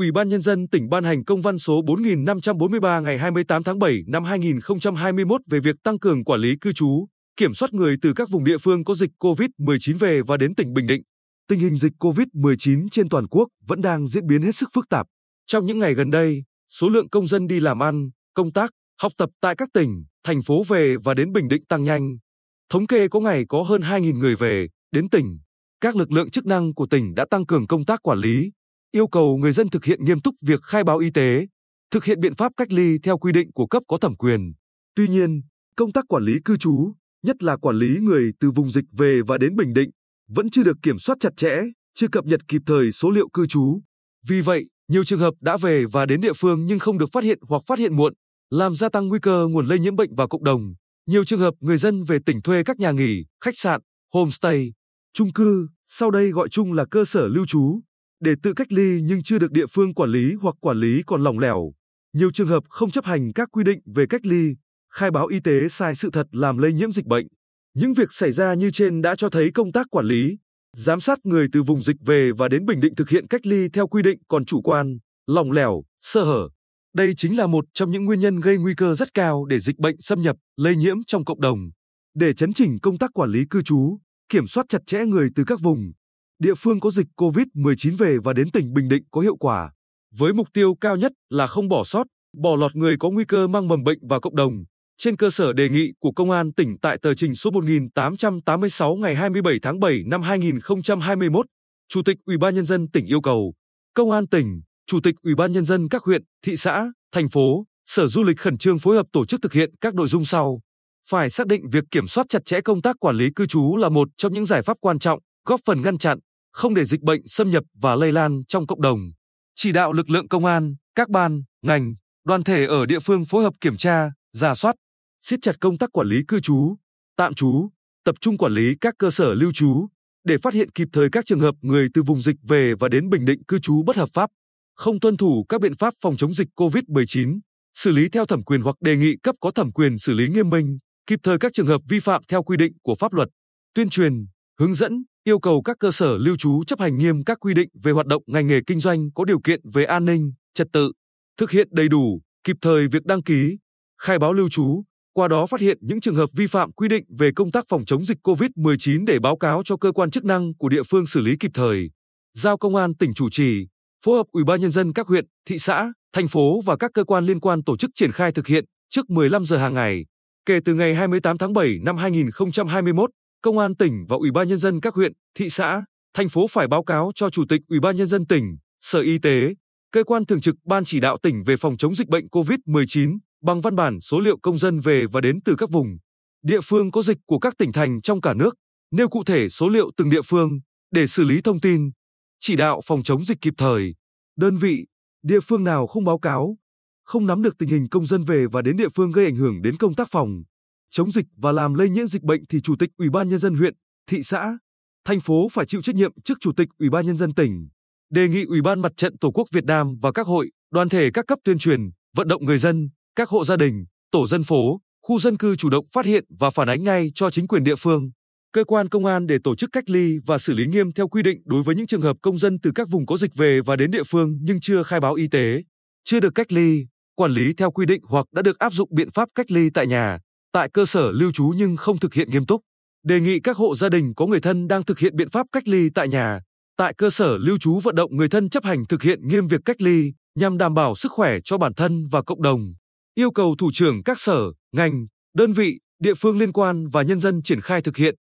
Ủy ban Nhân dân tỉnh ban hành công văn số 4543 ngày 28 tháng 7 năm 2021 về việc tăng cường quản lý cư trú, kiểm soát người từ các vùng địa phương có dịch COVID-19 về và đến tỉnh Bình Định. Tình hình dịch COVID-19 trên toàn quốc vẫn đang diễn biến hết sức phức tạp. Trong những ngày gần đây, số lượng công dân đi làm ăn, công tác, học tập tại các tỉnh, thành phố về và đến Bình Định tăng nhanh. Thống kê có ngày có hơn 2.000 người về, đến tỉnh. Các lực lượng chức năng của tỉnh đã tăng cường công tác quản lý, yêu cầu người dân thực hiện nghiêm túc việc khai báo y tế, thực hiện biện pháp cách ly theo quy định của cấp có thẩm quyền. Tuy nhiên, công tác quản lý cư trú, nhất là quản lý người từ vùng dịch về và đến Bình Định, vẫn chưa được kiểm soát chặt chẽ, chưa cập nhật kịp thời số liệu cư trú. Vì vậy, nhiều trường hợp đã về và đến địa phương nhưng không được phát hiện hoặc phát hiện muộn, làm gia tăng nguy cơ nguồn lây nhiễm bệnh vào cộng đồng. Nhiều trường hợp người dân về tỉnh thuê các nhà nghỉ, khách sạn, homestay, chung cư, sau đây gọi chung là cơ sở lưu trú, để tự cách ly nhưng chưa được địa phương quản lý hoặc quản lý còn lỏng lẻo. Nhiều trường hợp không chấp hành các quy định về cách ly, khai báo y tế sai sự thật làm lây nhiễm dịch bệnh. Những việc xảy ra như trên đã cho thấy công tác quản lý, giám sát người từ vùng dịch về và đến Bình Định thực hiện cách ly theo quy định còn chủ quan, lỏng lẻo, sơ hở. Đây chính là một trong những nguyên nhân gây nguy cơ rất cao để dịch bệnh xâm nhập, lây nhiễm trong cộng đồng. Để chấn chỉnh công tác quản lý cư trú, kiểm soát chặt chẽ người từ các vùng, địa phương có dịch COVID-19 về và đến tỉnh Bình Định có hiệu quả, với mục tiêu cao nhất là không bỏ sót, bỏ lọt người có nguy cơ mang mầm bệnh vào cộng đồng. Trên cơ sở đề nghị của Công an tỉnh tại tờ trình số 1886 ngày 27 tháng 7 năm 2021, Chủ tịch Ủy ban nhân dân tỉnh yêu cầu Công an tỉnh, Chủ tịch Ủy ban nhân dân các huyện, thị xã, thành phố, Sở Du lịch khẩn trương phối hợp tổ chức thực hiện các nội dung sau. Phải xác định việc kiểm soát chặt chẽ công tác quản lý cư trú là một trong những giải pháp quan trọng, góp phần ngăn chặn, không để dịch bệnh xâm nhập và lây lan trong cộng đồng. Chỉ đạo lực lượng công an, các ban, ngành, đoàn thể ở địa phương phối hợp kiểm tra, giả soát, siết chặt công tác quản lý cư trú, tạm trú, tập trung quản lý các cơ sở lưu trú để phát hiện kịp thời các trường hợp người từ vùng dịch về và đến Bình Định cư trú bất hợp pháp, không tuân thủ các biện pháp phòng chống dịch COVID-19, xử lý theo thẩm quyền hoặc đề nghị cấp có thẩm quyền xử lý nghiêm minh, kịp thời các trường hợp vi phạm theo quy định của pháp luật, tuyên truyền, hướng dẫn, yêu cầu các cơ sở lưu trú chấp hành nghiêm các quy định về hoạt động ngành nghề kinh doanh có điều kiện về an ninh, trật tự, thực hiện đầy đủ, kịp thời việc đăng ký, khai báo lưu trú, qua đó phát hiện những trường hợp vi phạm quy định về công tác phòng chống dịch COVID-19 để báo cáo cho cơ quan chức năng của địa phương xử lý kịp thời. Giao công an tỉnh chủ trì, phối hợp Ủy ban nhân dân các huyện, thị xã, thành phố và các cơ quan liên quan tổ chức triển khai thực hiện trước 15 giờ hàng ngày. Kể từ ngày 28 tháng 7 năm 2021, Công an tỉnh và Ủy ban nhân dân các huyện, thị xã, thành phố phải báo cáo cho Chủ tịch Ủy ban nhân dân tỉnh, Sở Y tế, cơ quan thường trực Ban chỉ đạo tỉnh về phòng chống dịch bệnh COVID-19 bằng văn bản số liệu công dân về và đến từ các vùng, địa phương có dịch của các tỉnh thành trong cả nước, nêu cụ thể số liệu từng địa phương để xử lý thông tin, chỉ đạo phòng chống dịch kịp thời. Đơn vị, địa phương nào không báo cáo, không nắm được tình hình công dân về và đến địa phương gây ảnh hưởng đến công tác phòng chống dịch và làm lây nhiễm dịch bệnh thì chủ tịch Ủy ban nhân dân huyện, thị xã, thành phố phải chịu trách nhiệm trước chủ tịch Ủy ban nhân dân tỉnh. Đề nghị Ủy ban Mặt trận Tổ quốc Việt Nam và các hội, đoàn thể các cấp tuyên truyền, vận động người dân, các hộ gia đình, tổ dân phố, khu dân cư chủ động phát hiện và phản ánh ngay cho chính quyền địa phương, cơ quan công an để tổ chức cách ly và xử lý nghiêm theo quy định đối với những trường hợp công dân từ các vùng có dịch về và đến địa phương nhưng chưa khai báo y tế, chưa được cách ly, quản lý theo quy định hoặc đã được áp dụng biện pháp cách ly tại nhà, tại cơ sở lưu trú nhưng không thực hiện nghiêm túc. Đề nghị các hộ gia đình có người thân đang thực hiện biện pháp cách ly tại nhà, tại cơ sở lưu trú vận động người thân chấp hành thực hiện nghiêm việc cách ly nhằm đảm bảo sức khỏe cho bản thân và cộng đồng. Yêu cầu thủ trưởng các sở, ngành, đơn vị, địa phương liên quan và nhân dân triển khai thực hiện